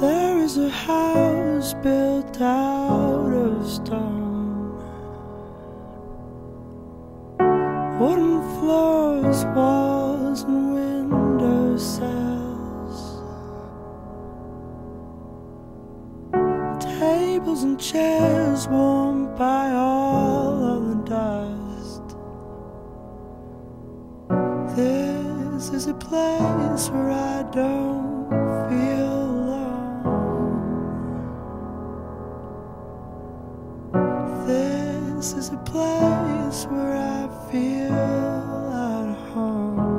was a house built out of stone. Wooden floors, walls, and window sills. Tables and chairs warmed by all of the dust. This is a place where I don't This is a place where I feel at home.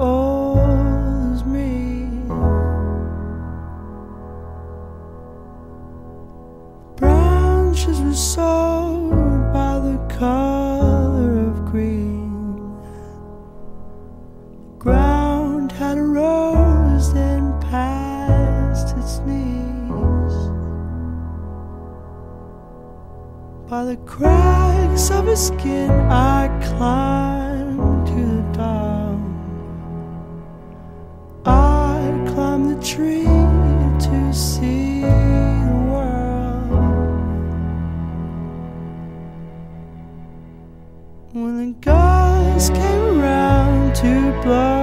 As me. Branches were sewed by the color of green. The Ground had rose and past its knees. By the cracks of his skin, I climbed to see the world. When the guys came around to blow.